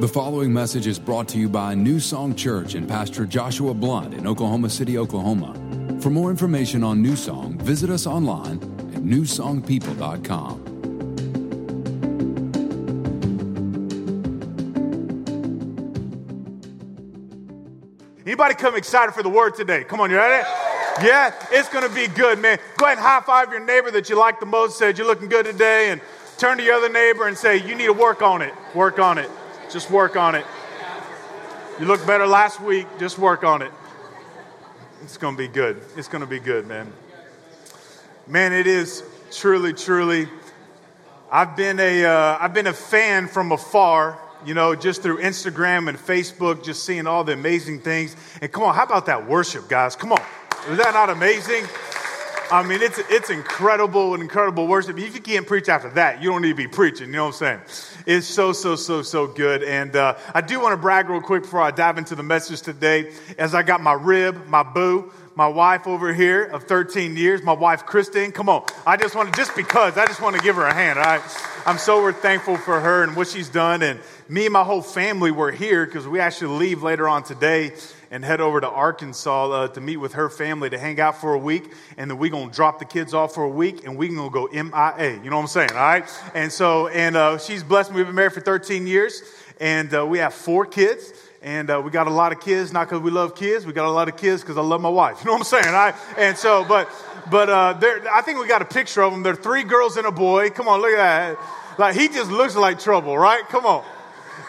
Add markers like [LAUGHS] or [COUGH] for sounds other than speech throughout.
The following message is brought to you by New Song Church and Pastor Joshua Blunt in Oklahoma City, Oklahoma. For more information on New Song, visit us online at newsongpeople.com. Anybody come excited for the word today? Come on, you ready? Yeah, it's going to be good, man. Go ahead and high five your neighbor that you like the most, said you're looking good today, and turn to your other neighbor and say, You need to work on it. Work on it. Just work on it. You looked better last week. Just work on it. It's going to be good. It's going to be good, man. Man, it is truly, truly. I've been a, have uh, been a fan from afar, you know, just through Instagram and Facebook, just seeing all the amazing things. And come on, how about that worship, guys? Come on. Is that not amazing? I mean, it's, it's incredible, incredible worship. If you can't preach after that, you don't need to be preaching. You know what I'm saying? It's so, so, so, so good. And uh, I do want to brag real quick before I dive into the message today. As I got my rib, my boo, my wife over here of 13 years, my wife Kristen. Come on, I just want to, just because, I just want to give her a hand. All right, I'm so thankful for her and what she's done. And me and my whole family were here because we actually leave later on today and head over to Arkansas uh, to meet with her family to hang out for a week. And then we're going to drop the kids off for a week and we're going to go MIA. You know what I'm saying? All right. And so, and uh, she's blessed. We've been married for 13 years and uh, we have four kids. And uh, we got a lot of kids, not because we love kids. We got a lot of kids because I love my wife. [LAUGHS] You know what I'm saying? I, and so, but, but uh, I think we got a picture of them. There are three girls and a boy. Come on, look at that. Like, he just looks like trouble, right? Come on.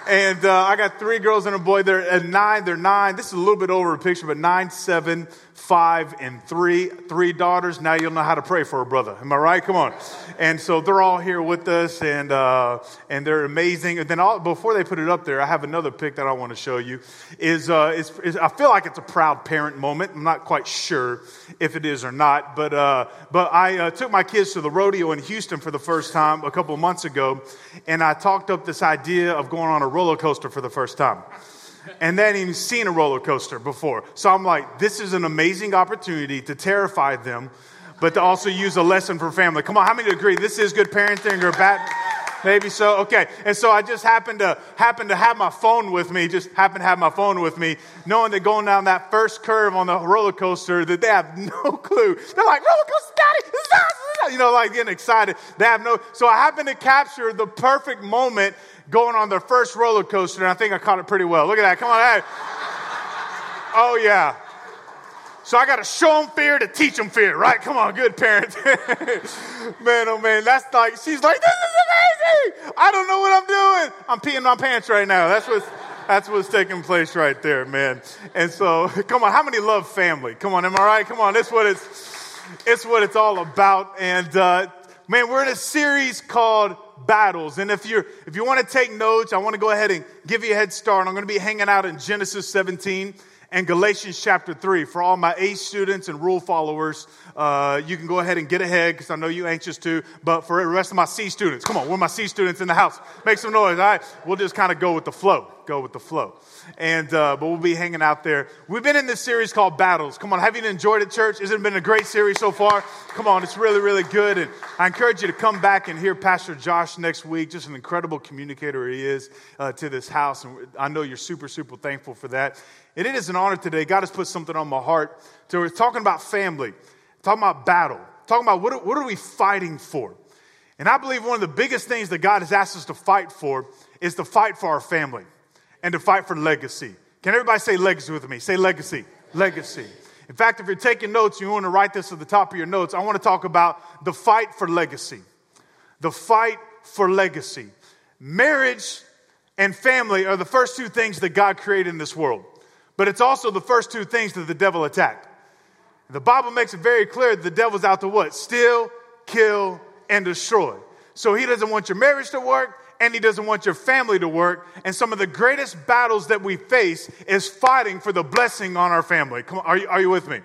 And uh, I got three girls and a boy. They're at nine. They're nine. This is a little bit over a picture, but nine, seven, five, and three. Three daughters. Now you'll know how to pray for a brother. Am I right? Come on. And so they're all here with us, and uh, and they're amazing. And then all, before they put it up there, I have another pic that I want to show you. Is, uh, is, is I feel like it's a proud parent moment. I'm not quite sure if it is or not, but uh, but I uh, took my kids to the rodeo in Houston for the first time a couple of months ago, and I talked up this idea of going on a roller coaster for the first time. And they hadn't even seen a roller coaster before. So I'm like, this is an amazing opportunity to terrify them, but to also use a lesson for family. Come on, how many agree this is good parenting or bad? Maybe so. Okay. And so I just happened to happen to have my phone with me, just happened to have my phone with me, knowing that going down that first curve on the roller coaster that they have [LAUGHS] no clue. They're like, roller coaster, daddy, [LAUGHS] you know, like getting excited. They have no, so I happened to capture the perfect moment going on their first roller coaster, and I think I caught it pretty well. Look at that. Come on. Hey. Oh, yeah. So I got to show them fear to teach them fear, right? Come on, good parent. [LAUGHS] man, oh man, that's like, she's like, this is amazing. I don't know what I'm doing. I'm peeing my pants right now. That's what's, that's what's taking place right there, man. And so, [LAUGHS] come on, how many love family? Come on, am I right? Come on, that's what it's, it's what it's all about. And, uh, man, we're in a series called battles. And if you if you want to take notes, I want to go ahead and give you a head start. I'm going to be hanging out in Genesis 17 and Galatians chapter 3. For all my A students and rule followers, uh, you can go ahead and get ahead because I know you're anxious to. But for the rest of my C students, come on, we're my C students in the house. Make some noise, all right? We'll just kind of go with the flow. Go with the flow. And, uh, but we'll be hanging out there. We've been in this series called Battles. Come on, have you enjoyed it, church? Has it been a great series so far? Come on, it's really, really good. And I encourage you to come back and hear Pastor Josh next week. Just an incredible communicator he is uh, to this house. And I know you're super, super thankful for that. And it is an honor today. God has put something on my heart. So we're talking about family, talking about battle, talking about what are, what are we fighting for? And I believe one of the biggest things that God has asked us to fight for is to fight for our family and to fight for legacy. Can everybody say legacy with me? Say legacy. Legacy. In fact, if you're taking notes, you want to write this at the top of your notes. I want to talk about the fight for legacy. The fight for legacy. Marriage and family are the first two things that God created in this world but it's also the first two things that the devil attacked. The Bible makes it very clear that the devil's out to what? Steal, kill, and destroy. So he doesn't want your marriage to work and he doesn't want your family to work. And some of the greatest battles that we face is fighting for the blessing on our family. Come on, are you, are you with me?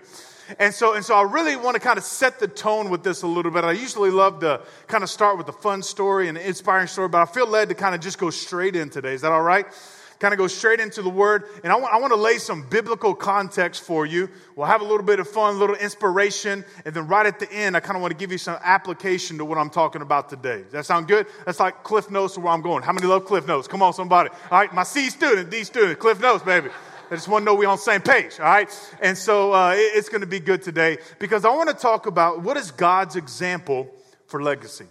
And so, and so I really want to kind of set the tone with this a little bit. I usually love to kind of start with a fun story and an inspiring story, but I feel led to kind of just go straight in today. Is that all right? Kind of go straight into the word. And I want, I want to lay some biblical context for you. We'll have a little bit of fun, a little inspiration. And then right at the end, I kind of want to give you some application to what I'm talking about today. Does that sound good? That's like Cliff Notes to where I'm going. How many love Cliff Notes? Come on, somebody. All right, my C student, D student, Cliff Notes, baby. I just want to know we're on the same page, all right? And so uh, it's going to be good today because I want to talk about what is God's example for legacy?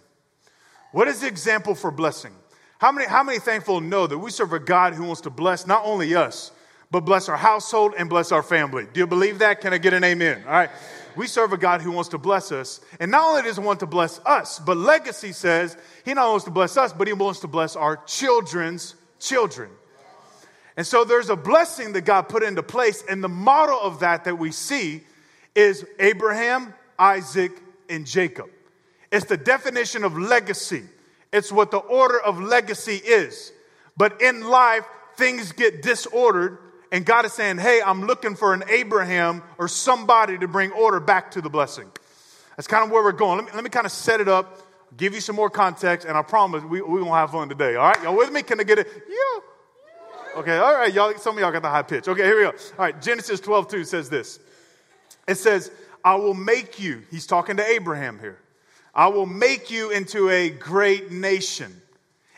What is the example for blessing? How many, how many thankful know that we serve a God who wants to bless not only us, but bless our household and bless our family? Do you believe that? Can I get an amen? All right. We serve a God who wants to bless us. And not only does he want to bless us, but legacy says he not only wants to bless us, but he wants to bless our children's children. And so there's a blessing that God put into place. And the model of that that we see is Abraham, Isaac, and Jacob. It's the definition of legacy, it's what the order of legacy is. But in life, things get disordered, and God is saying, Hey, I'm looking for an Abraham or somebody to bring order back to the blessing. That's kind of where we're going. Let me, let me kind of set it up, give you some more context, and I promise we, we won't have fun today. All right? Y'all with me? Can I get it? Yeah. Okay, all right, y'all. Some of y'all got the high pitch. Okay, here we go. All right, Genesis 12 2 says this. It says, I will make you, he's talking to Abraham here. I will make you into a great nation,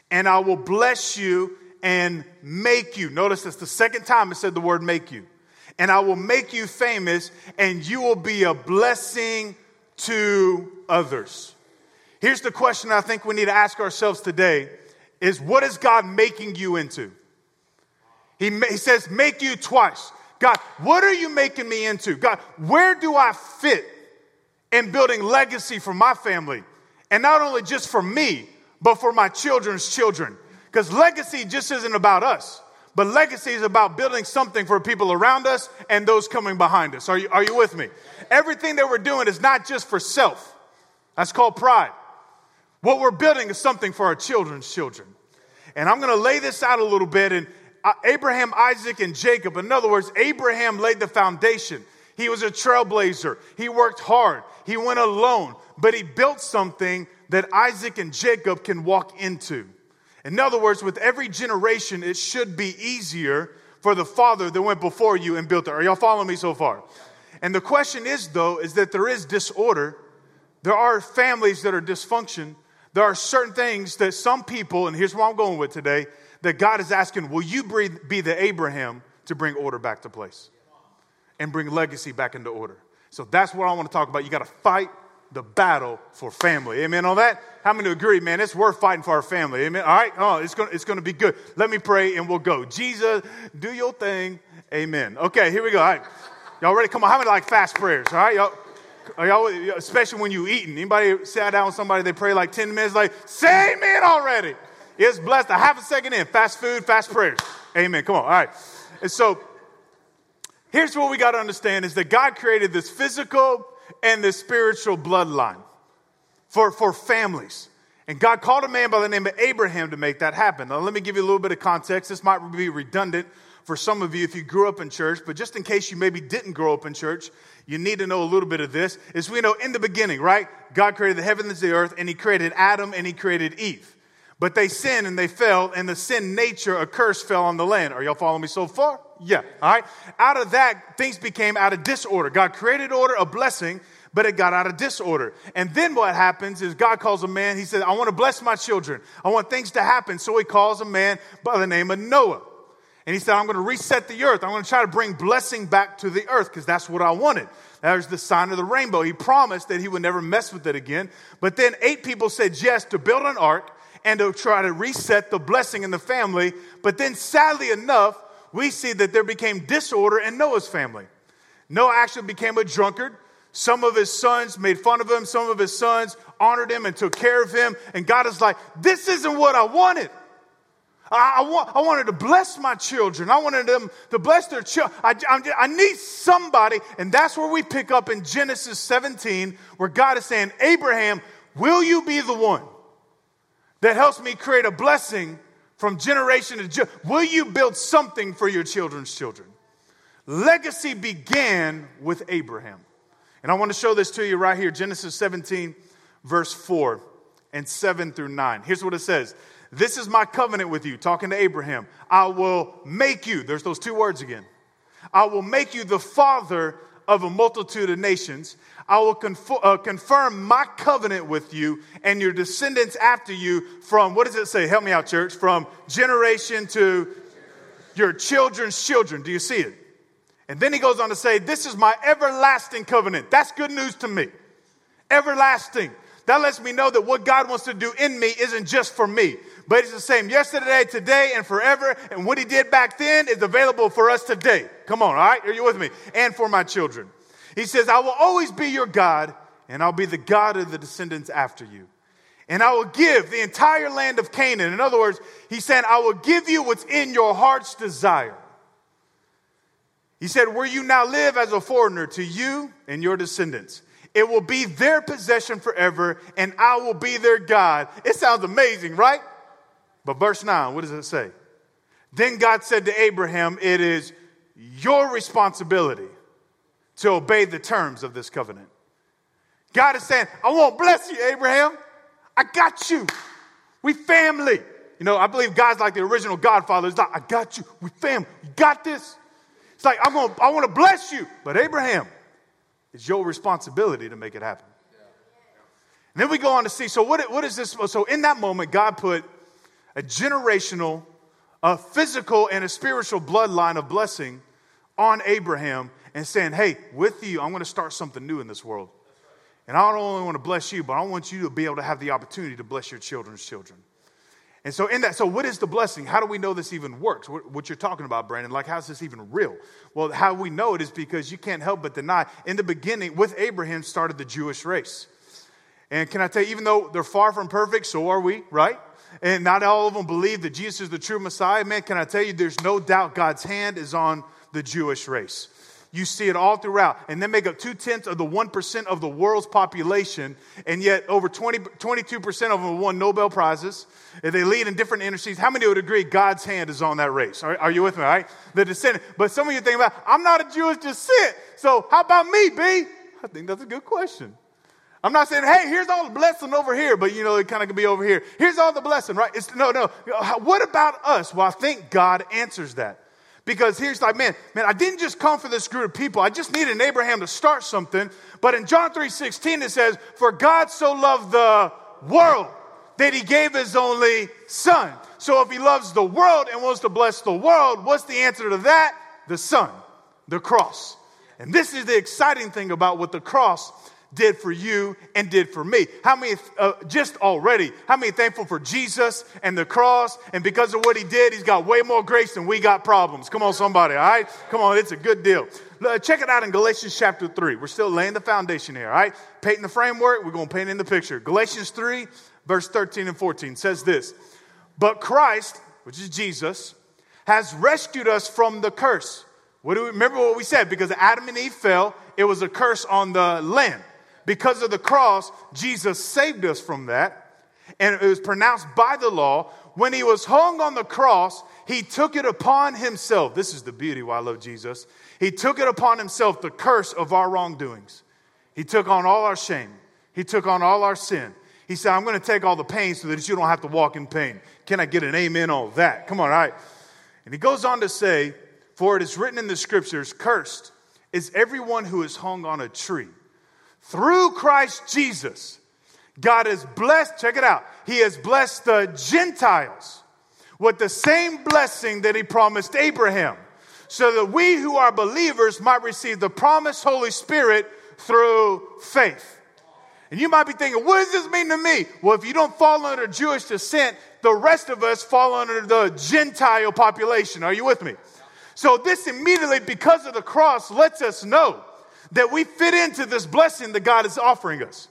and I will bless you and make you. Notice that's the second time it said the word make you. And I will make you famous, and you will be a blessing to others. Here's the question I think we need to ask ourselves today is what is God making you into? He, he says, make you twice. God, what are you making me into? God, where do I fit in building legacy for my family. And not only just for me, but for my children's children. Because legacy just isn't about us, but legacy is about building something for people around us and those coming behind us. Are you, are you with me? Everything that we're doing is not just for self, that's called pride. What we're building is something for our children's children. And I'm going to lay this out a little bit. And uh, Abraham, Isaac, and Jacob, in other words, Abraham laid the foundation. He was a trailblazer. He worked hard. He went alone, but he built something that Isaac and Jacob can walk into. In other words, with every generation, it should be easier for the father that went before you and built it. Are y'all following me so far? And the question is, though, is that there is disorder. There are families that are dysfunction. There are certain things that some people, and here's where I'm going with today, that God is asking, will you be the Abraham to bring order back to place? And bring legacy back into order. So that's what I want to talk about. You got to fight the battle for family. Amen on that? How many agree, man? It's worth fighting for our family. Amen. All right? Oh, it's going to, it's going to be good. Let me pray and we'll go. Jesus, do your thing. Amen. Okay, here we go. All right. Y'all ready? Come on. How many like fast prayers? All right? Y'all, y'all especially when you eating. Anybody sat down with somebody, they pray like 10 minutes, like, say amen already. It's blessed. A half a second in. Fast food, fast prayers. Amen. Come on. All right. And so Here's what we got to understand is that God created this physical and this spiritual bloodline for, for families. And God called a man by the name of Abraham to make that happen. Now, let me give you a little bit of context. This might be redundant for some of you if you grew up in church, but just in case you maybe didn't grow up in church, you need to know a little bit of this. Is we know in the beginning, right? God created the heavens and the earth, and He created Adam and He created Eve. But they sinned and they fell, and the sin nature, a curse fell on the land. Are y'all following me so far? Yeah. All right. Out of that, things became out of disorder. God created order, a blessing, but it got out of disorder. And then what happens is God calls a man, he says, I want to bless my children. I want things to happen. So he calls a man by the name of Noah. And he said, I'm going to reset the earth. I'm going to try to bring blessing back to the earth because that's what I wanted. There's the sign of the rainbow. He promised that he would never mess with it again. But then eight people said yes to build an ark and to try to reset the blessing in the family. But then, sadly enough, we see that there became disorder in Noah's family. Noah actually became a drunkard. Some of his sons made fun of him, some of his sons honored him and took care of him. And God is like, This isn't what I wanted. I, I, want, I wanted to bless my children. I wanted them to bless their children. I, I, need somebody. And that's where we pick up in Genesis 17, where God is saying, Abraham, will you be the one? that helps me create a blessing from generation to generation. Will you build something for your children's children? Legacy began with Abraham. And I want to show this to you right here Genesis 17, verse 4 and 7 through 9. Here's what it says This is my covenant with you, talking to Abraham. I will make you, there's those two words again. I will make you the father of a multitude of nations. I will uh, confirm my covenant with you and your descendants after you from, what does it say? Help me out, church. From generation to your children's children. Do you see it? And then he goes on to say, This is my everlasting covenant. That's good news to me. Everlasting. That lets me know that what God wants to do in me isn't just for me, but it's the same yesterday, today, and forever. And what he did back then is available for us today. Come on, all right? Are you with me? And for my children. He says, I will always be your God, and I'll be the God of the descendants after you. And I will give the entire land of Canaan. In other words, he said, I will give you what's in your heart's desire. He said, Where you now live as a foreigner, to you and your descendants. It will be their possession forever, and I will be their God. It sounds amazing, right? But verse 9, what does it say? Then God said to Abraham, It is your responsibility to obey the terms of this covenant. God is saying, I won't bless you, Abraham. I got you. We family. You know, I believe God's like the original Godfather. It's like, I got you. We family. You got this? It's like, I'm gonna, I want to bless you. But Abraham, it's your responsibility to make it happen. And then we go on to see so, what, what is this? So, in that moment, God put a generational, a physical, and a spiritual bloodline of blessing on Abraham and saying, Hey, with you, I'm going to start something new in this world. And I don't only want to bless you, but I want you to be able to have the opportunity to bless your children's children. And so, in that, so what is the blessing? How do we know this even works? What, what, you're talking about, Brandon, like how's this even real? Well, how we know it is because you can't help but deny. In the beginning, with Abraham, started the Jewish race. And can I tell you, even though they're far from perfect, so are we, right? And not all of them believe that Jesus is the true Messiah. Man, can I tell you, there's no doubt God's hand is on the Jewish race. You see it all throughout. And they make up two tenths of the 1% of the world's population. And yet, over 20, 22% of them won Nobel Prizes. And they lead in different industries. How many would agree God's hand is on that race? Are, are you with me, all right? The descendant. But some of you think about, I'm not a Jewish descent. So, how about me, B? I think that's a good question. I'm not saying, hey, here's all the blessing over here, but you know, it kind of could be over here. Here's all the blessing, right? It's, no, no. What about us? Well, I think God answers that. Because here's like, man, man, I didn't just come for this group of people. I just needed Abraham to start something. But in John 3:16, it says, For God so loved the world that he gave his only son. So if he loves the world and wants to bless the world, what's the answer to that? The son, the cross. And this is the exciting thing about what the cross did for you and did for me. How many, uh, just already, how many thankful for Jesus and the cross? And because of what he did, he's got way more grace than we got problems. Come on, somebody, all right? Come on, it's a good deal. Check it out in Galatians chapter 3. We're still laying the foundation here, all right? Painting the framework, we're going to paint in the picture. Galatians 3, verse 13 and 14 says this But Christ, which is Jesus, has rescued us from the curse. What do we remember what we said? Because Adam and Eve fell, it was a curse on the land. Because of the cross, Jesus saved us from that. And it was pronounced by the law. When he was hung on the cross, he took it upon himself. This is the beauty why I love Jesus. He took it upon himself the curse of our wrongdoings. He took on all our shame. He took on all our sin. He said, I'm going to take all the pain so that you don't have to walk in pain. Can I get an amen on that? Come on, all right. And he goes on to say, For it is written in the scriptures, cursed is everyone who is hung on a tree through Christ Jesus, God has blessed, check it out, He has blessed the Gentiles with the same blessing that He promised Abraham, so that we who are believers might receive the promised Holy Spirit through faith. And you might be thinking, what does this mean to me? Well, if you don't fall under Jewish descent, the rest of us fall under the Gentile population. Are you with me? So, this immediately, because of the cross, lets us know that we fit into this blessing that God is offering us.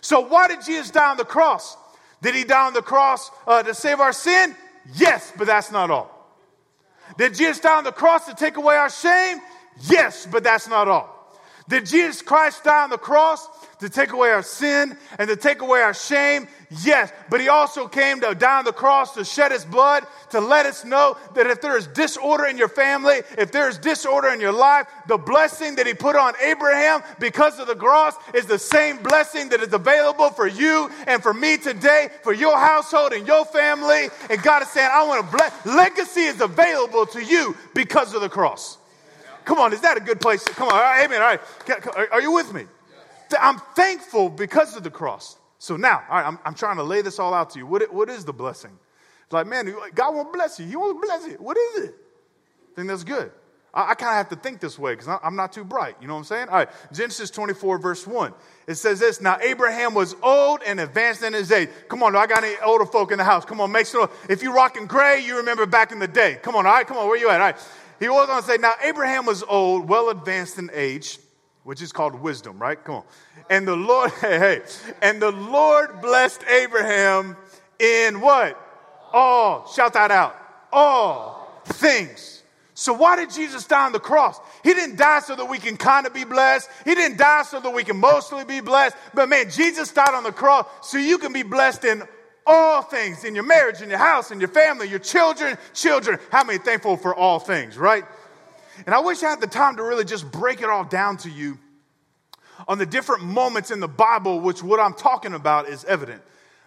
So, why did Jesus die on the cross? Did he die on the cross uh, to save our sin? Yes, but that's not all. Did Jesus die on the cross to take away our shame? Yes, but that's not all. Did Jesus Christ die on the cross to take away our sin and to take away our shame? Yes, but he also came to die on the cross to shed his blood to let us know that if there is disorder in your family, if there is disorder in your life, the blessing that he put on Abraham because of the cross is the same blessing that is available for you and for me today, for your household and your family. And God is saying, I want to bless. Legacy is available to you because of the cross. Come on, is that a good place? Come on, amen. All right, are you with me? I'm thankful because of the cross. So now, I'm, I'm trying to lay this all out to you. What, what is the blessing? It's like, man, God won't bless you. He won't bless you. What is it? I think that's good. I, I kind of have to think this way because I'm not too bright. You know what I'm saying? All right, Genesis 24, verse 1. It says this Now Abraham was old and advanced in his age. Come on, do I got any older folk in the house? Come on, make sure. If you're rocking gray, you remember back in the day. Come on, all right, come on, where you at? All right. He was going to say, Now Abraham was old, well advanced in age, which is called wisdom, right? Come on. And the Lord, [LAUGHS] hey, hey, and the Lord blessed Abraham in what? All. Shout that out. All things. So why did Jesus die on the cross? He didn't die so that we can kind of be blessed. He didn't die so that we can mostly be blessed. But man, Jesus died on the cross so you can be blessed in all things in your marriage, in your house, in your family, your children, children. How many thankful for all things, right? And I wish I had the time to really just break it all down to you on the different moments in the Bible, which what I'm talking about is evident.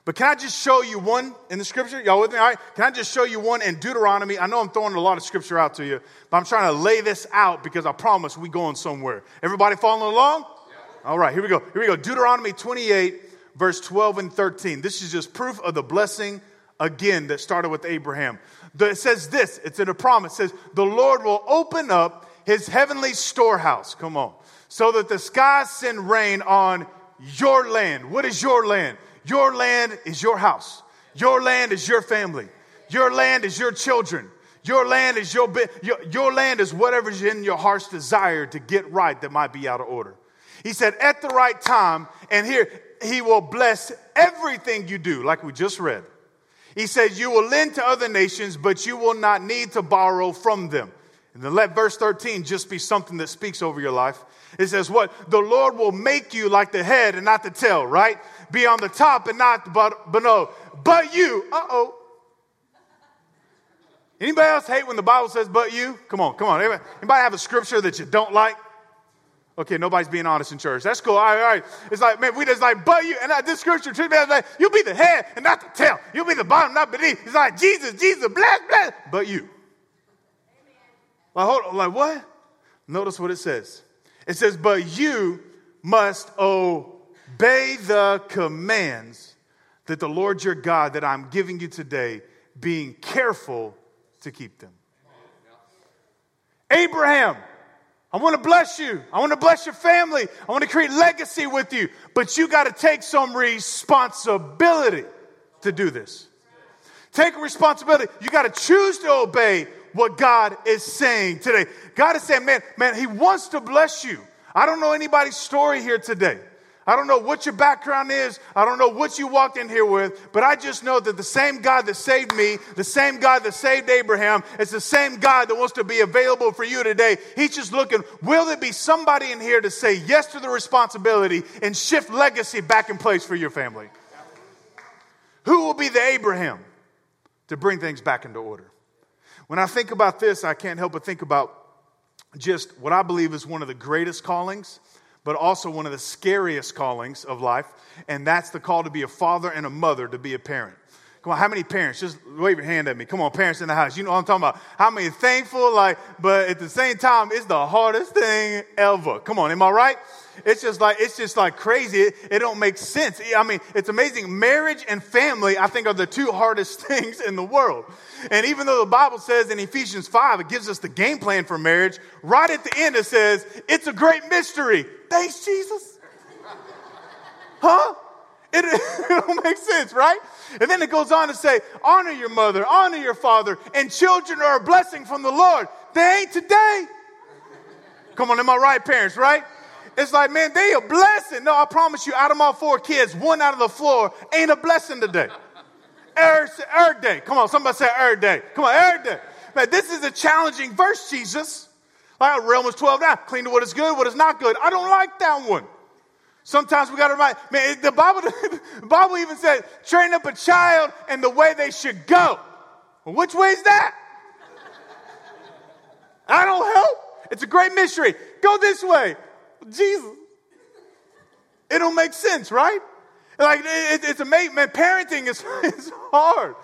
But can I just show you one in the scripture? Y'all with me? All right. Can I just show you one in Deuteronomy? I know I'm throwing a lot of scripture out to you, but I'm trying to lay this out because I promise we going somewhere. Everybody following along? Yeah. All right, here we go. Here we go. Deuteronomy 28, verse 12 and 13. This is just proof of the blessing again that started with Abraham. It says this, it's in a promise. It says, the Lord will open up his heavenly storehouse. Come on. So that the skies send rain on your land. What is your land? Your land is your house. Your land is your family. Your land is your children. Your land is your, your, your land is whatever's in your heart's desire to get right that might be out of order. He said, at the right time, and here, he will bless everything you do, like we just read. He says, You will lend to other nations, but you will not need to borrow from them. And then let verse 13 just be something that speaks over your life. It says, What? The Lord will make you like the head and not the tail, right? Be on the top and not but, below. But you, uh oh. Anybody else hate when the Bible says but you? Come on, come on. Anybody, anybody have a scripture that you don't like? Okay, nobody's being honest in church. That's cool. All right, all right. It's like, man, we just like, but you, and I, this scripture treats me like, you'll be the head and not the tail. You'll be the bottom, not beneath. It's like, Jesus, Jesus, bless, bless, but you. Like, hold on, like, what? Notice what it says. It says, but you must obey the commands that the Lord your God that I'm giving you today, being careful to keep them. Abraham, I want to bless you. I want to bless your family. I want to create legacy with you. But you got to take some responsibility to do this. Take responsibility. You got to choose to obey what God is saying today. God is saying, man, man, He wants to bless you. I don't know anybody's story here today. I don't know what your background is. I don't know what you walked in here with, but I just know that the same God that saved me, the same God that saved Abraham, it's the same God that wants to be available for you today. He's just looking, will there be somebody in here to say yes to the responsibility and shift legacy back in place for your family? Who will be the Abraham to bring things back into order? When I think about this, I can't help but think about just what I believe is one of the greatest callings but also one of the scariest callings of life, and that's the call to be a father and a mother, to be a parent. Come on, how many parents? Just wave your hand at me. Come on, parents in the house. You know what I'm talking about. How many thankful, like, but at the same time, it's the hardest thing ever. Come on, am I right? It's just like, it's just like crazy. It, it don't make sense. I mean, it's amazing. Marriage and family, I think, are the two hardest [LAUGHS] things in the world. And even though the Bible says in Ephesians 5, it gives us the game plan for marriage, right at the end it says, it's a great mystery. Thanks, Jesus. Huh? It, [LAUGHS] it don't make sense, right? And then it goes on to say, honor your mother, honor your father, and children are a blessing from the Lord. They ain't today. Come on, am I right, parents, right? It's like, man, they a blessing. No, I promise you, out of my four kids, one out of the floor ain't a blessing today. Every, every day. Come on, somebody say every day. Come on, every day. Man, this is a challenging verse, Jesus. Like Romans 12 now, clean to what is good, what is not good. I don't like that one. Sometimes we got to remind, man, the Bible, [LAUGHS] the Bible even said, train up a child in the way they should go. Well, which way is that? I don't help. It's a great mystery. Go this way. Jesus. It'll make sense, right? Like, it, it's amazing, man. Parenting is, [LAUGHS] is hard.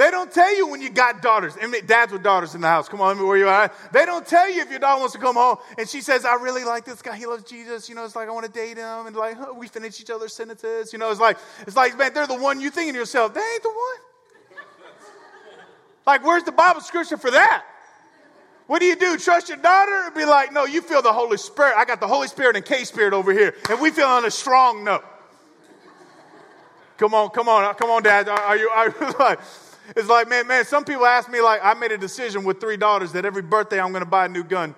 They don't tell you when you got daughters. I mean, dads with daughters in the house. Come on, where you are. They don't tell you if your daughter wants to come home and she says, I really like this guy. He loves Jesus. You know, it's like, I want to date him. And like, huh, we finish each other's sentences. You know, it's like, it's like, man, they're the one you thinking yourself, they ain't the one. like, where's the Bible scripture for that? What do you do? Trust your daughter and be like, no, you feel the Holy Spirit. I got the Holy Spirit and K Spirit over here. And we feel on a strong note. Come on, come on, come on, Dad. Are, are you, are you [LAUGHS] like, it's like, man, man, some people ask me, like, I made a decision with three daughters that every birthday I'm going to buy a new gun.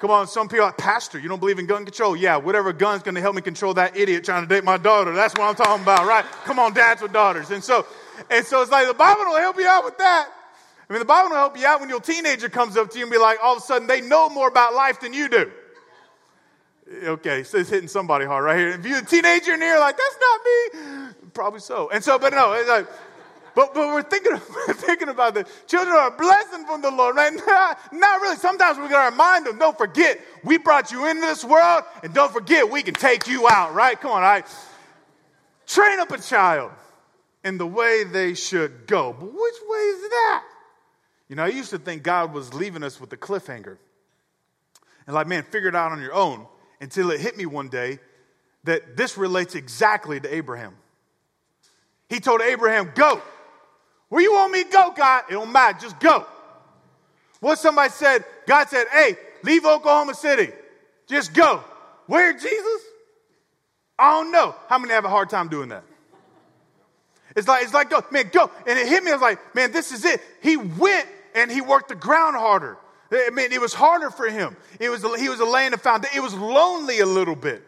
Come on, some people like, Pastor, you don't believe in gun control? Yeah, whatever gun's going to help me control that idiot trying to date my daughter. That's what I'm talking about, right? Come on, dads with daughters. And so, and so it's like the Bible will help you out with that. I mean, the Bible will help you out when your teenager comes up to you and be like, all of a sudden, they know more about life than you do. Okay, so it's hitting somebody hard right here. If you're a teenager in here, like, that's not me, probably so. And so, but no, it's like, but, but we're thinking, [LAUGHS] thinking about this. children are a blessing from the Lord, right? [LAUGHS] Not, not really. Sometimes we gotta remind them, don't forget, we brought you into this world, and don't forget, we can take you out, right? Come on, all right? Train up a child in the way they should go. But which way is that? You know, I used to think God was leaving us with a cliffhanger. And like, man, figure it out on your own until it hit me one day that this relates exactly to Abraham. He told Abraham, Go. Where you want me to go, God? It don't matter. Just go. What somebody said, God said, Hey, leave Oklahoma City. Just go. Where, Jesus? I don't know. How many have a hard time doing that? It's like, it's like, go, man, go. And it hit me. I was like, man, this is it. He went and he worked the ground harder. Eh, I mean, it was harder for him. It was, he was laying the foundation. It was lonely a little bit.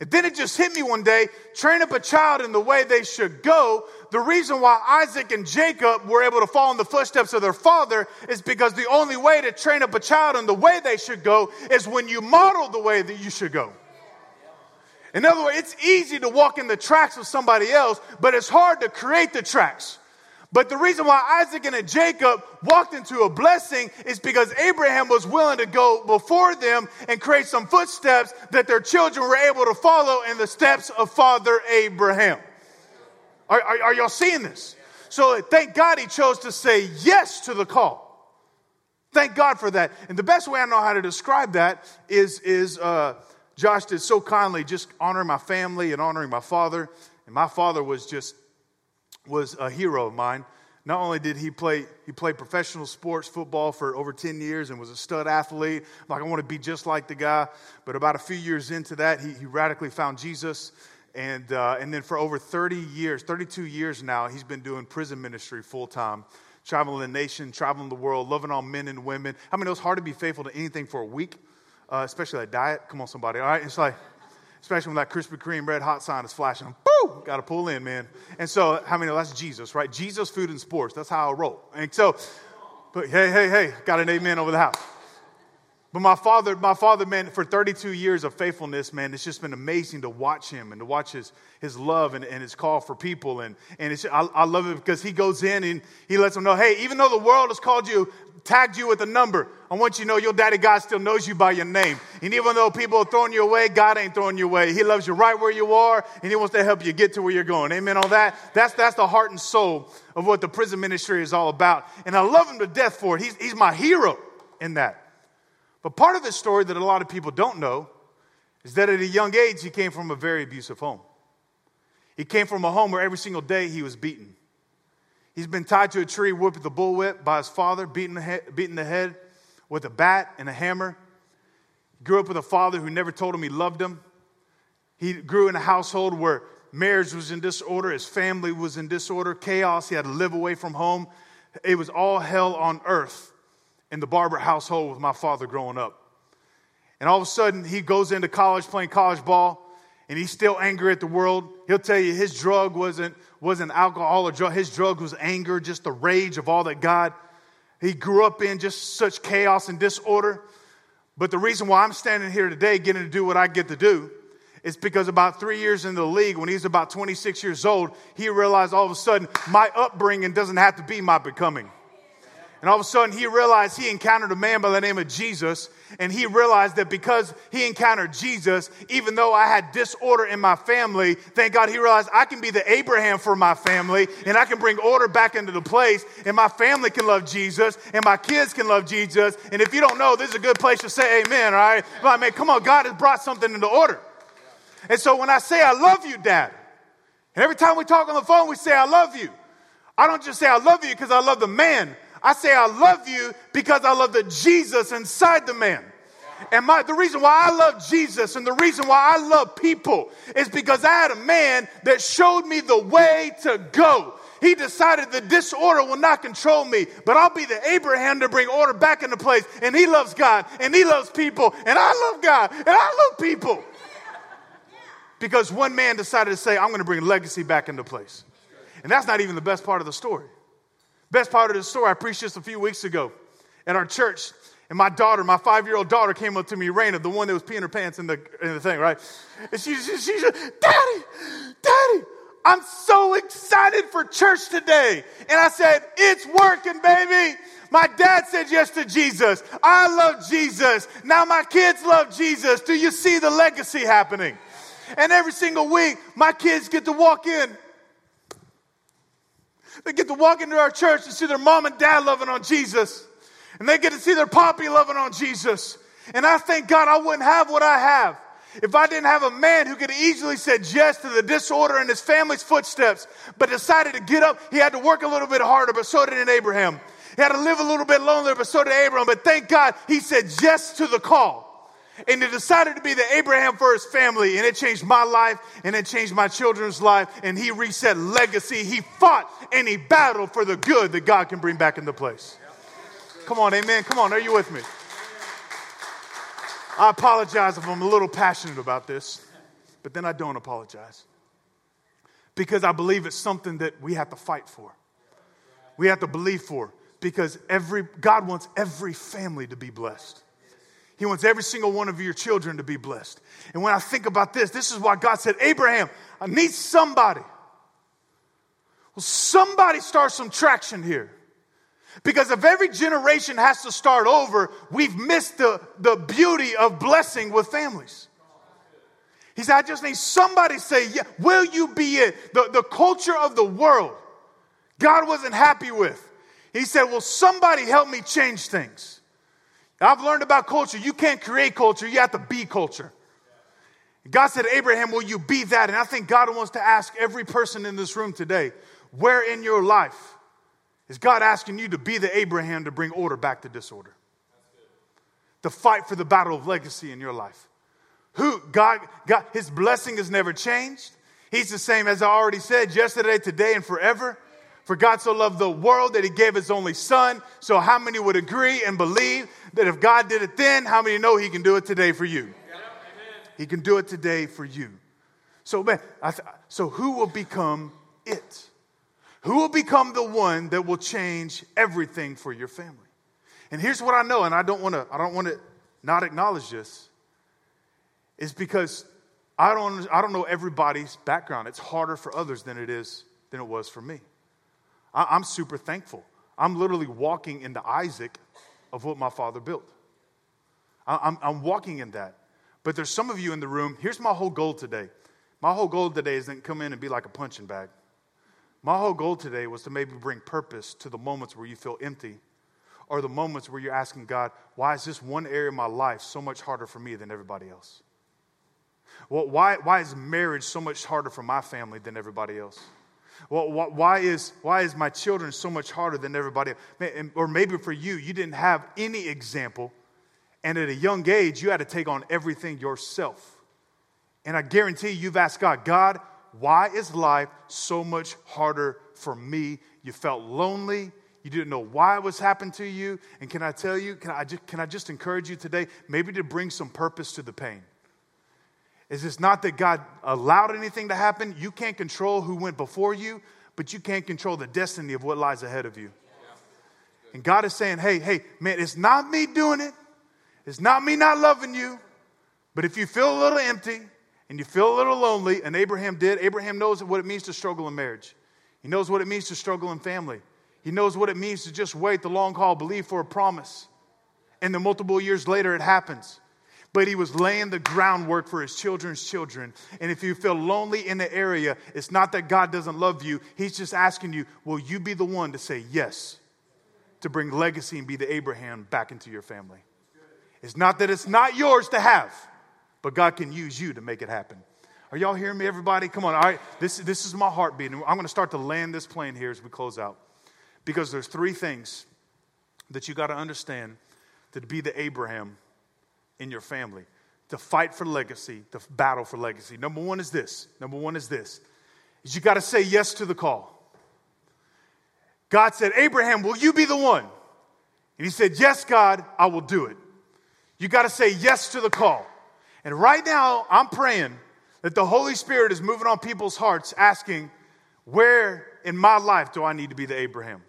And then it just hit me one day train up a child in the way they should go. The reason why Isaac and Jacob were able to follow in the footsteps of their father is because the only way to train up a child in the way they should go is when you model the way that you should go. In other words, it's easy to walk in the tracks of somebody else, but it's hard to create the tracks. But the reason why Isaac and Jacob walked into a blessing is because Abraham was willing to go before them and create some footsteps that their children were able to follow in the steps of Father Abraham. Are, are, are y'all seeing this? So thank God he chose to say yes to the call. Thank God for that. And the best way I know how to describe that is, is uh, Josh did so kindly just honoring my family and honoring my father. And my father was just was a hero of mine. Not only did he play, he played professional sports football for over 10 years and was a stud athlete. Like, I want to be just like the guy. But about a few years into that, he, he radically found Jesus. And, uh, and then for over 30 years, 32 years now, he's been doing prison ministry full time, traveling the nation, traveling the world, loving on men and women. I mean, it was hard to be faithful to anything for a week, uh, especially that diet. Come on, somebody. All right. It's like, especially when that Krispy Kreme red hot sign is flashing. Boo! Got to pull in, man. And so, how many that's Jesus, right? Jesus, food, and sports. That's how I roll. And so, but hey, hey, hey, got an amen over the house. But my father, my father, man, for 32 years of faithfulness, man, it's just been amazing to watch him and to watch his, his love and, and his call for people. And, and I, I love it because he goes in and he lets them know, hey, even though the world has called you tagged you with a number. I want you to know your daddy God still knows you by your name. And even though people are throwing you away, God ain't throwing you away. He loves you right where you are, and He wants to help you get to where you're going. Amen on that? That's, that's the heart and soul of what the prison ministry is all about. And I love him to death for it. He's, he's my hero in that. But part of the story that a lot of people don't know is that at a young age, he came from a very abusive home. He came from a home where every single day he was beaten. He's been tied to a tree, whipped with a bullwhip by his father, beaten the, head, beaten the head with a bat and a hammer. Grew up with a father who never told him he loved him. He grew in a household where marriage was in disorder, his family was in disorder, chaos. He had to live away from home. It was all hell on earth in the Barber household with my father growing up. And all of a sudden, he goes into college playing college ball and he's still angry at the world. He'll tell you his drug wasn't, wasn't alcohol or drug. His drug was anger, just the rage of all that God He grew up in just such chaos and disorder. But the reason why I'm standing here today getting to do what I get to do is because about three years into the league, when he's about 26 years old, he realized all of a sudden my upbringing doesn't have to be my becoming. And all of a sudden, he realized he encountered a man by the name of Jesus. And he realized that because he encountered Jesus, even though I had disorder in my family, thank God he realized I can be the Abraham for my family and I can bring order back into the place. And my family can love Jesus and my kids can love Jesus. And if you don't know, this is a good place to say amen, all right? I mean, come on, God has brought something into order. And so when I say I love you, Dad, and every time we talk on the phone, we say I love you. I don't just say I love you because I love the man. I say I love you because I love the Jesus inside the man. And my, the reason why I love Jesus and the reason why I love people is because I had a man that showed me the way to go. He decided the disorder will not control me, but I'll be the Abraham to bring order back into place. And he loves God and he loves people and I love God and I love people. Because one man decided to say, I'm going to bring legacy back into place. And that's not even the best part of the story. Best part of the story, I preached just a few weeks ago at our church. And my daughter, my five year old daughter, came up to me, Raina, the one that was peeing her pants in the, in the thing, right? And she, she, she said, Daddy, Daddy, I'm so excited for church today. And I said, It's working, baby. My dad said yes to Jesus. I love Jesus. Now my kids love Jesus. Do you see the legacy happening? And every single week, my kids get to walk in. They get to walk into our church and see their mom and dad loving on Jesus. And they get to see their poppy loving on Jesus. And I thank God I wouldn't have what I have if I didn't have a man who could easily said yes to the disorder in his family's footsteps, but decided to get up. He had to work a little bit harder, but so did Abraham. He had to live a little bit lonelier, but so did Abraham. But thank God he said yes to the call. And he decided to be the Abraham for his family. And it changed my life and it changed my children's life. And he reset legacy. He fought and he battled for the good that God can bring back into place. Come on, amen. Come on, are you with me? I apologize if I'm a little passionate about this, but then I don't apologize. Because I believe it's something that we have to fight for. We have to believe for because every God wants every family to be blessed. He wants every single one of your children to be blessed. And when I think about this, this is why God said, Abraham, I need somebody. Well, somebody start some traction here. Because if every generation has to start over, we've missed the, the beauty of blessing with families. He said, I just need somebody say, yeah, will you be it? The, the culture of the world, God wasn't happy with. He said, Will somebody help me change things? I've learned about culture. You can't create culture, you have to be culture. God said, Abraham, will you be that? And I think God wants to ask every person in this room today, where in your life is God asking you to be the Abraham to bring order back to disorder? To fight for the battle of legacy in your life. Who, God, God, his blessing has never changed. He's the same as I already said, yesterday, today, and forever. For God so loved the world that he gave his only son. So, how many would agree and believe that if God did it then, how many know he can do it today for you? He can do it today for you. So, man, th- so who will become it? Who will become the one that will change everything for your family? And here's what I know, and I don't want to, I don't want to not acknowledge this, is because I don't, I don't know everybody's background. It's harder for others than it is than it was for me. I, am super thankful. I'm literally walking into Isaac of what my father built. I, I'm, I'm walking in that. But there's some of you in the room. Here's my whole goal today. My whole goal today isn't come in and be like a punching bag. My whole goal today was to maybe bring purpose to the moments where you feel empty or the moments where you're asking God, why is this one area of my life so much harder for me than everybody else? Well, why, why is marriage so much harder for my family than everybody else? Well, why is, why is my children so much harder than everybody? Or maybe for you, you didn't have any example, and at a young age, you had to take on everything yourself. And I guarantee you've asked God, God, why is life so much harder for me? You felt lonely. You didn't know why it was happening to you. And can I tell you, can I just, can I just encourage you today, maybe to bring some purpose to the pain? Is it's not that God allowed anything to happen. You can't control who went before you, but you can't control the destiny of what lies ahead of you. And God is saying, hey, hey, man, it's not me doing it. It's not me not loving you. But if you feel a little empty and you feel a little lonely, and Abraham did, Abraham knows what it means to struggle in marriage. He knows what it means to struggle in family. He knows what it means to just wait the long haul, believe for a promise. And then multiple years later, it happens. But he was laying the groundwork for his children's children. And if you feel lonely in the area, it's not that God doesn't love you. He's just asking you, will you be the one to say yes to bring legacy and be the Abraham back into your family? It's not that it's not yours to have, but God can use you to make it happen. Are y'all hearing me, everybody? Come on. All right. This, this is my heartbeat. And I'm going to start to land this plane here as we close out. Because there's three things that you got to understand to be the Abraham in your family, to fight for legacy, to battle for legacy. Number one is this. Number one is this. Is you got to say yes to the call. God said, Abraham, will you be the one? And he said, Yes, God, I will do it. You got to say yes to the call. And right now, I'm praying that the Holy Spirit is moving on people's hearts, asking, Where in my life do I need to be the Abraham?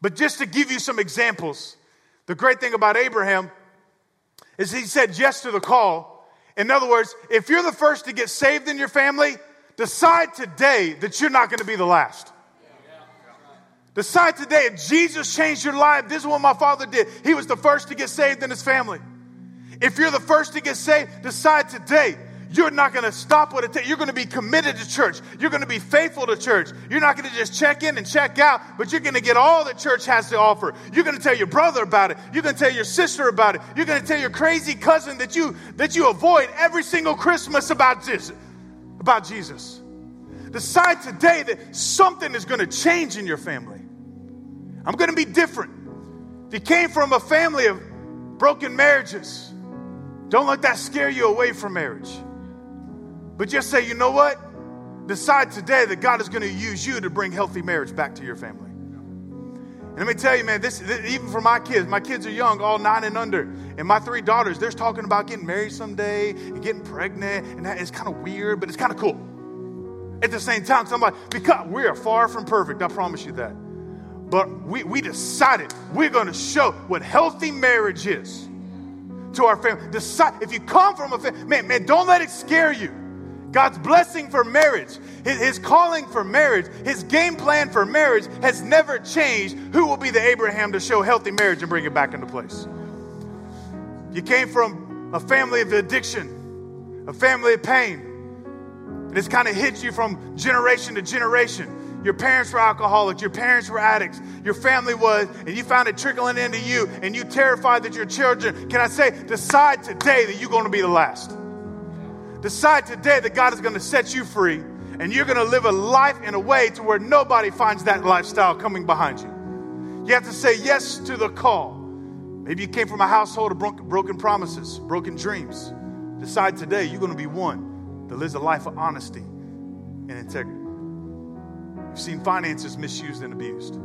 But just to give you some examples, the great thing about Abraham is he said yes to the call. In other words, if you're the first to get saved in your family, decide today that you're not going to be the last. Decide today if Jesus changed your life, this is what my father did. He was the first to get saved in his family. If you're the first to get saved, decide today you're not going to stop what it takes. You're going to be committed to church. You're going to be faithful to church. You're not going to just check in and check out, but you're going to get all that church has to offer. You're going to tell your brother about it. You're going to tell your sister about it. You're going to tell your crazy cousin that you that you avoid every single Christmas about this, about Jesus. Decide today that something is going to change in your family. I'm going to be different. If you came from a family of broken marriages, don't let that scare you away from marriage. But just say, you know what? Decide today that God is going to use you to bring healthy marriage back to your family. And let me tell you, man, this, this, even for my kids, my kids are young, all nine and under. And my three daughters, they're talking about getting married someday and getting pregnant. And that is kind of weird, but it's kind of cool. At the same time, somebody, because we are far from perfect, I promise you that. But we, we decided we're going to show what healthy marriage is to our family. Decide, if you come from a family, man, man, don't let it scare you. God's blessing for marriage, his, calling for marriage, his game plan for marriage has never changed. Who will be the Abraham to show healthy marriage and bring it back into place? You came from a family of addiction, a family of pain, and it's kind of hit you from generation to generation. Your parents were alcoholics, your parents were addicts, your family was, and you found it trickling into you, and you terrified that your children, can I say, decide today that you're going to be the last. Decide today that God is going to set you free and you're going to live a life in a way to where nobody finds that lifestyle coming behind you. You have to say yes to the call. Maybe you came from a household of broken promises, broken dreams. Decide today you're going to be one that lives a life of honesty and integrity. You've seen finances misused and abused.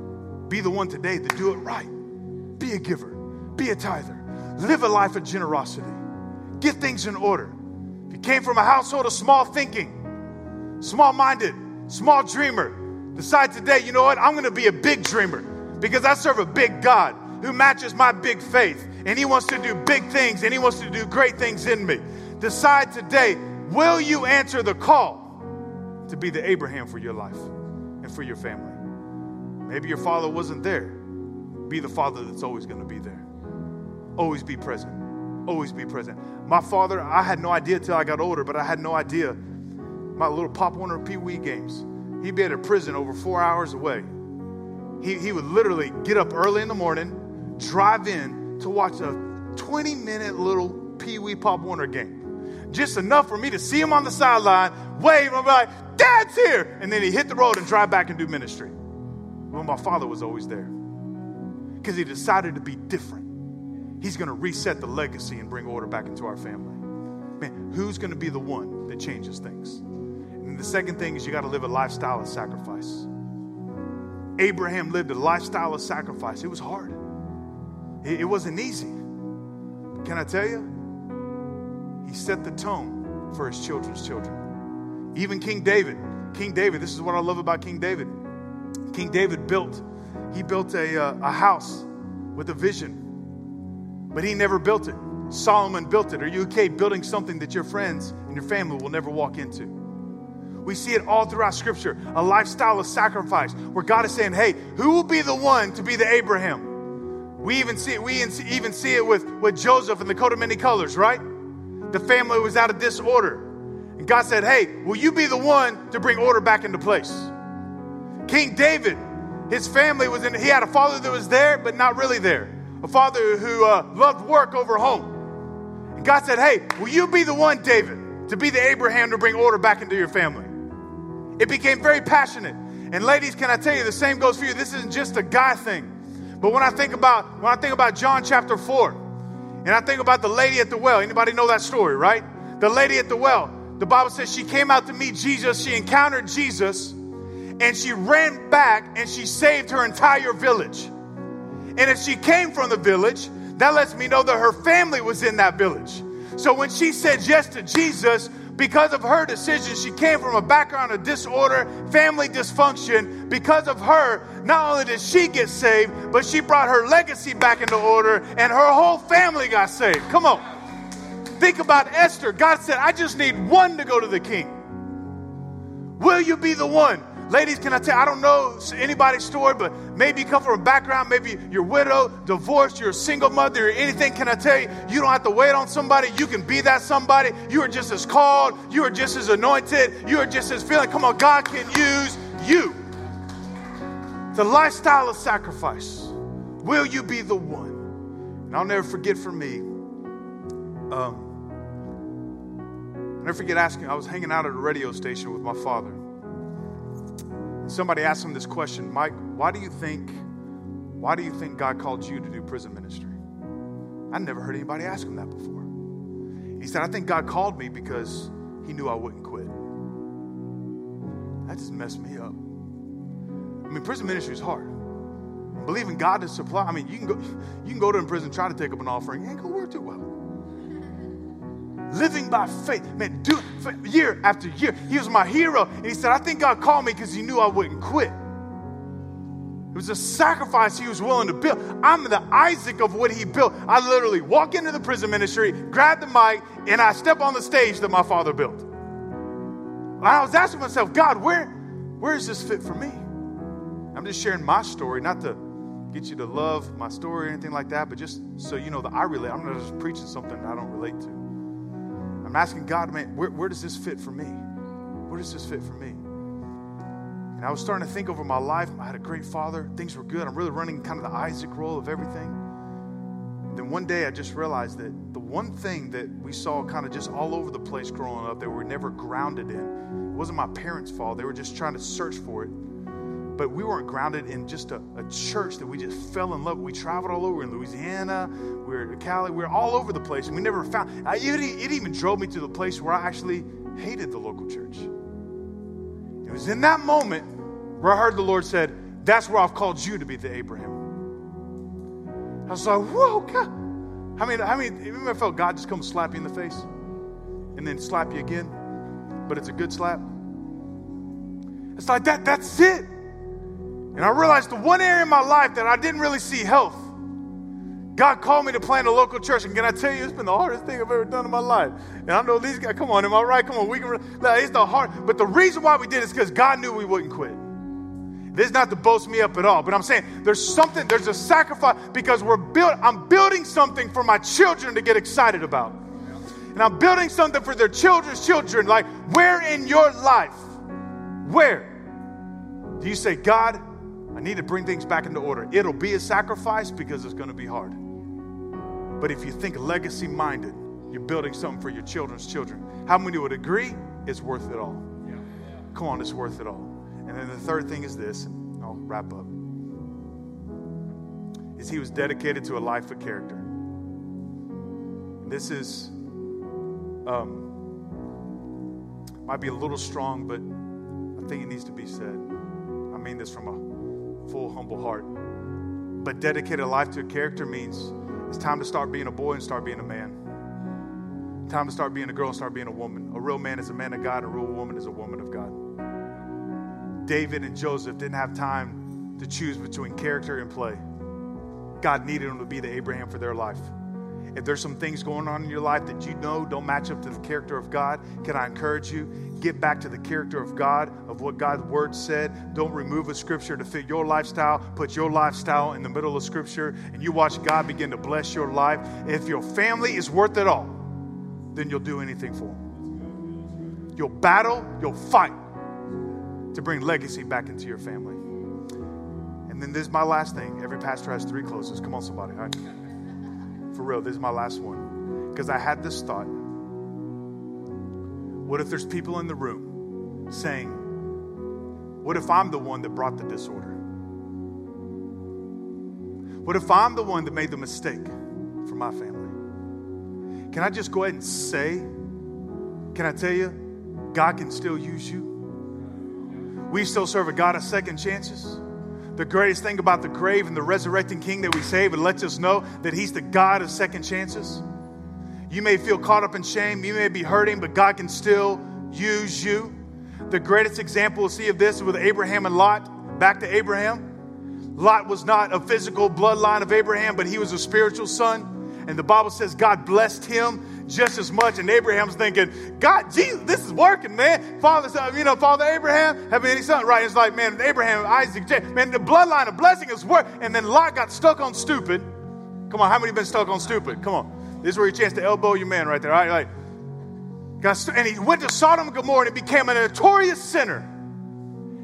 Be the one today to do it right. Be a giver, be a tither, live a life of generosity, get things in order. If you came from a household of small thinking, small minded, small dreamer, decide today, you know what? I'm going to be a big dreamer because I serve a big God who matches my big faith and He wants to do big things and He wants to do great things in me. Decide today, will you answer the call to be the Abraham for your life and for your family? Maybe your father wasn't there. Be the father that's always going to be there. Always be present. Always be present. My father, I had no idea till I got older, but I had no idea. My little Pop Warner Pee Wee games. He'd be at a prison over four hours away. He, he would literally get up early in the morning, drive in to watch a 20 minute little Pee Wee Pop Warner game. Just enough for me to see him on the sideline, wave, and be like, Dad's here! And then he hit the road and drive back and do ministry. Well, my father was always there because he decided to be different. He's going to reset the legacy and bring order back into our family. Man, who's going to be the one that changes things? And the second thing is you got to live a lifestyle of sacrifice. Abraham lived a lifestyle of sacrifice. It was hard, it, wasn't easy. Can I tell you? He set the tone for his children's children. Even King David, King David, this is what I love about King David. King David built, he built a, uh, a house with a vision, but he never built it. Solomon built it. Are you okay building something that your friends and your family will never walk into? We see it all throughout Scripture a lifestyle of sacrifice where God is saying, Hey, who will be the one to be the Abraham? We even see it, we even see it with, with Joseph and the coat of many colors, right? The family was out of disorder. And God said, Hey, will you be the one to bring order back into place? King David, his family was in, he had a father that was there, but not really there. A father who uh, loved work over home. And God said, Hey, will you be the one, David, to be the Abraham to bring order back into your family? It became very passionate. And ladies, can I tell you, the same goes for you. This isn't just a guy thing. But when I think about when I think about John chapter 4, and I think about the lady at the well, anybody know that story, right? The lady at the well, the Bible says she came out to meet Jesus, she encountered Jesus, and she ran back and she saved her entire village. And if she came from the village, that lets me know that her family was in that village. So when she said yes to Jesus, because of her decision, she came from a background of disorder, family dysfunction. Because of her, not only did she get saved, but she brought her legacy back into order and her whole family got saved. Come on. Think about Esther. God said, I just need one to go to the king. Will you be the one? Ladies, can I tell I don't know anybody's story, but maybe you come from a background, maybe you're widowed, divorced, you're a single mother, or anything. Can I tell you, you don't have to wait on somebody. You can be that somebody. You are just as called. You are just as anointed. You are just as feeling. Come on, God can use you. The lifestyle of sacrifice. Will you be the one? And I'll never forget for me, um, I'll never forget asking, I was hanging out at a radio station with my father somebody asked him this question Mike, why do you think, why do you think God called you to do prison ministry? I never heard anybody ask him that before. He said, I think God called me because he knew I wouldn't quit. That just messed me up. I mean, prison ministry is hard. Believing God to supply. I mean, you can go, you can go to a prison, try to take up an offering. It ain't gonna work too well living by faith. Man, year after year. He was my hero. And he said, I think God called me because he knew I wouldn't quit. It was a sacrifice he was willing to build. I'm the Isaac of what he built. I literally walk into the prison ministry, grab the mic, and I step on the stage that my father built. I was asking myself, God, where, where is this fit for me? I'm just sharing my story, not to get you to love my story or anything like that, but just so you know that I relate. I'm not just preaching something I don't relate to. I'm asking God, man, where, where does this fit for me? Where does this fit for me? And I was starting to think over my life. I had a great father. Things were good. I'm really running kind of the Isaac role of everything. And then one day I just realized that the one thing that we saw kind of just all over the place growing up that we were never grounded in, it wasn't my parents' fault. They were just trying to search for it but we weren't grounded in just a, a, church that we just fell in love. We traveled all over in Louisiana, we were in Cali, we were all over the place, and we never found. I, it, it even drove me to the place where I actually hated the local church. It was in that moment where I heard the Lord said, "That's where I've called you to be the Abraham." I was like, "Whoa, God!" I mean, I mean, you ever felt God just come slap you in the face, and then slap you again, but it's a good slap? It's like that. That's it. And I realized the one area in my life that I didn't really see health. God called me to plant a local church, and can I tell you, it's been the hardest thing I've ever done in my life. And I know these guys, come on, am I right? Come on, we can. It's the hard, but the reason why we did is because God knew we wouldn't quit. This is not to boast me up at all, but I'm saying there's something, there's a sacrifice because we're built. I'm building something for my children to get excited about, and I'm building something for their children's children. Like, where in your life, where do you say, God? I need to bring things back into order. It'll be a sacrifice because it's going to be hard. But if you think legacy minded, you're building something for your children's children. How many would agree it's worth it all? Come on, it's worth it all. And then the third thing is this, and I'll wrap up. Is he was dedicated to a life of character. This is um, might be a little strong, but I think it needs to be said. I mean this from a full, humble heart. But dedicated life to a character means it's time to start being a boy and start being a man. Time to start being a girl and start being a woman. A real man is a man of God, a real woman is a woman of God. David and Joseph didn't have time to choose between character and play. God needed them to be the Abraham for their life. If there's some things going on in your life that you know don't match up to the character of God, can I encourage you? Get back to the character of God, of what God's word said. Don't remove a scripture to fit your lifestyle. Put your lifestyle in the middle of scripture, and you watch God begin to bless your life. If your family is worth it all, then you'll do anything for them. You'll battle, you'll fight to bring legacy back into your family. And then this is my last thing. Every pastor has three closes. Come on, somebody. All right? For real, this is my last one. Because I had this thought. What if there's people in the room saying, What if I'm the one that brought the disorder? What if I'm the one that made the mistake for my family? Can I just go ahead and say, Can I tell you, God can still use you? We still serve a God of second chances. The greatest thing about the grave and the resurrecting King that we save, it lets us know that He's the God of second chances. You may feel caught up in shame, you may be hurting, but God can still use you. The greatest example we'll see of this is with Abraham and Lot. Back to Abraham. Lot was not a physical bloodline of Abraham, but he was a spiritual son. And the Bible says God blessed him just as much. And Abraham's thinking, God, Jesus, this is working, man. Father, you know, Father Abraham, have any son? Right. It's like, man, Abraham, Isaac, man, the bloodline of blessing is work. And then Lot got stuck on stupid. Come on, how many been stuck on stupid? Come on. This is where you chance to elbow your man right there. All right, like, got and he went to Sodom and Gomorrah and became a notorious sinner.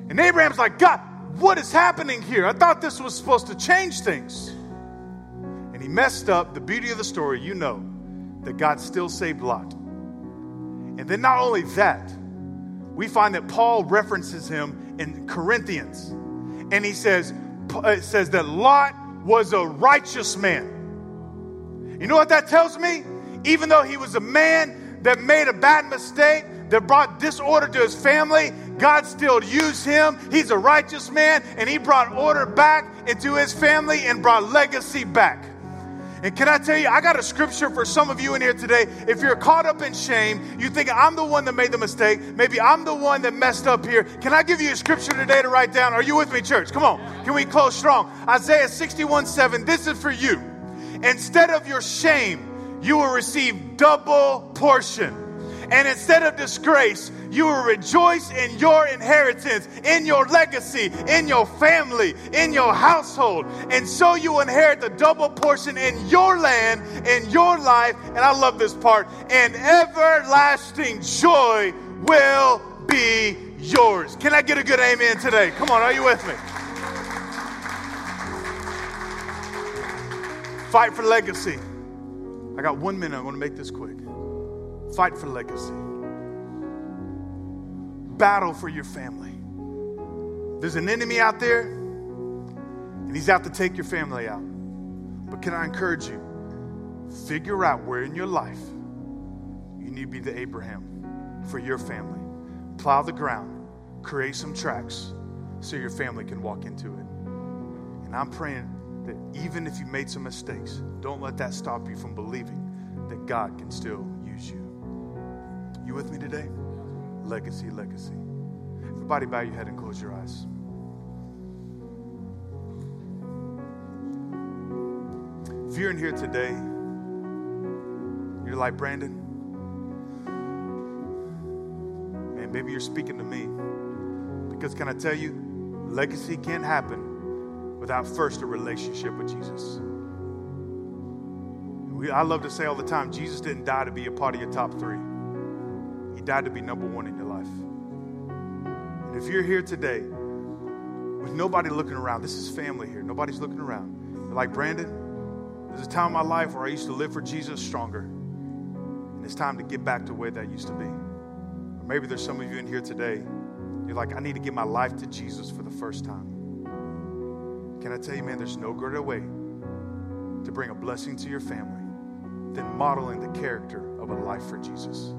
And Abraham's like, God, what is happening here? I thought this was supposed to change things. And he messed up. The beauty of the story, you know that God still saved Lot. And then not only that, we find that Paul references him in Corinthians. And he says, it uh, says that Lot was a righteous man. You know what that tells me? Even though he was a man that made a bad mistake, that brought disorder to his family, God still used him. He's a righteous man, and he brought order back into his family and brought legacy back. And can I tell you, I got a scripture for some of you in here today. If you're caught up in shame, you think I'm the one that made the mistake, maybe I'm the one that messed up here. Can I give you a scripture today to write down? Are you with me, church? Come on. Can we close strong? Isaiah 61 7. This is for you. Instead of your shame, you will receive double portion. And instead of disgrace, you will rejoice in your inheritance, in your legacy, in your family, in your household. And so you inherit the double portion in your land, in your life. And I love this part. And everlasting joy will be yours. Can I get a good amen today? Come on, are you with me? Fight for legacy. I got one minute. I want to make this quick. Fight for legacy. Battle for your family. There's an enemy out there, and he's out to take your family out. But can I encourage you? Figure out where in your life you need to be the Abraham for your family. Plow the ground, create some tracks so your family can walk into it. And I'm praying that even if you made some mistakes, don't let that stop you from believing that God can still. You with me today? Legacy, legacy. Everybody, bow your head and close your eyes. If you're in here today, you're like, Brandon, man, maybe you're speaking to me. Because can I tell you, legacy can't happen without first a relationship with Jesus. We, I love to say all the time Jesus didn't die to be a part of your top three died to be number one in your life. And if you're here today with nobody looking around, this is family here, nobody's looking around. You're like, Brandon, there's a time in my life where I used to live for Jesus stronger. And it's time to get back to where that used to be. Or maybe there's some of you in here today, you're like, I need to give my life to Jesus for the first time. Can I tell you, man, there's no greater way to bring a blessing to your family than modeling the character of a life for Jesus.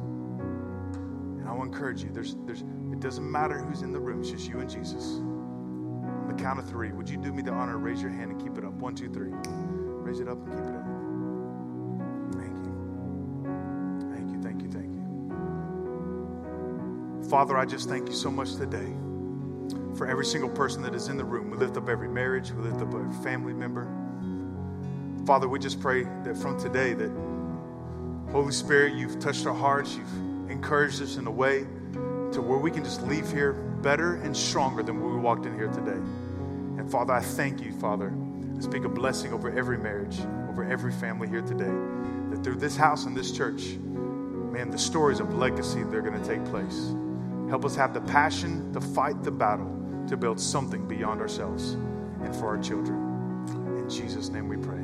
Want to encourage you. There's, there's, it doesn't matter who's in the room. It's just you and Jesus. On the count of three, would you do me the honor? To raise your hand and keep it up. One, two, three. Raise it up and keep it up. Thank you. Thank you. Thank you. Thank you. Father, I just thank you so much today for every single person that is in the room. We lift up every marriage. We lift up every family member. Father, we just pray that from today that Holy Spirit, you've touched our hearts, you've encouraged us in a way to where we can just leave here better and stronger than we walked in here today. And Father, I thank you, Father. I speak a blessing over every marriage, over every family here today. That through this house and this church, man, the stories of legacy they're going to take place. Help us have the passion to fight the battle to build something beyond ourselves and for our children. In Jesus' name we pray.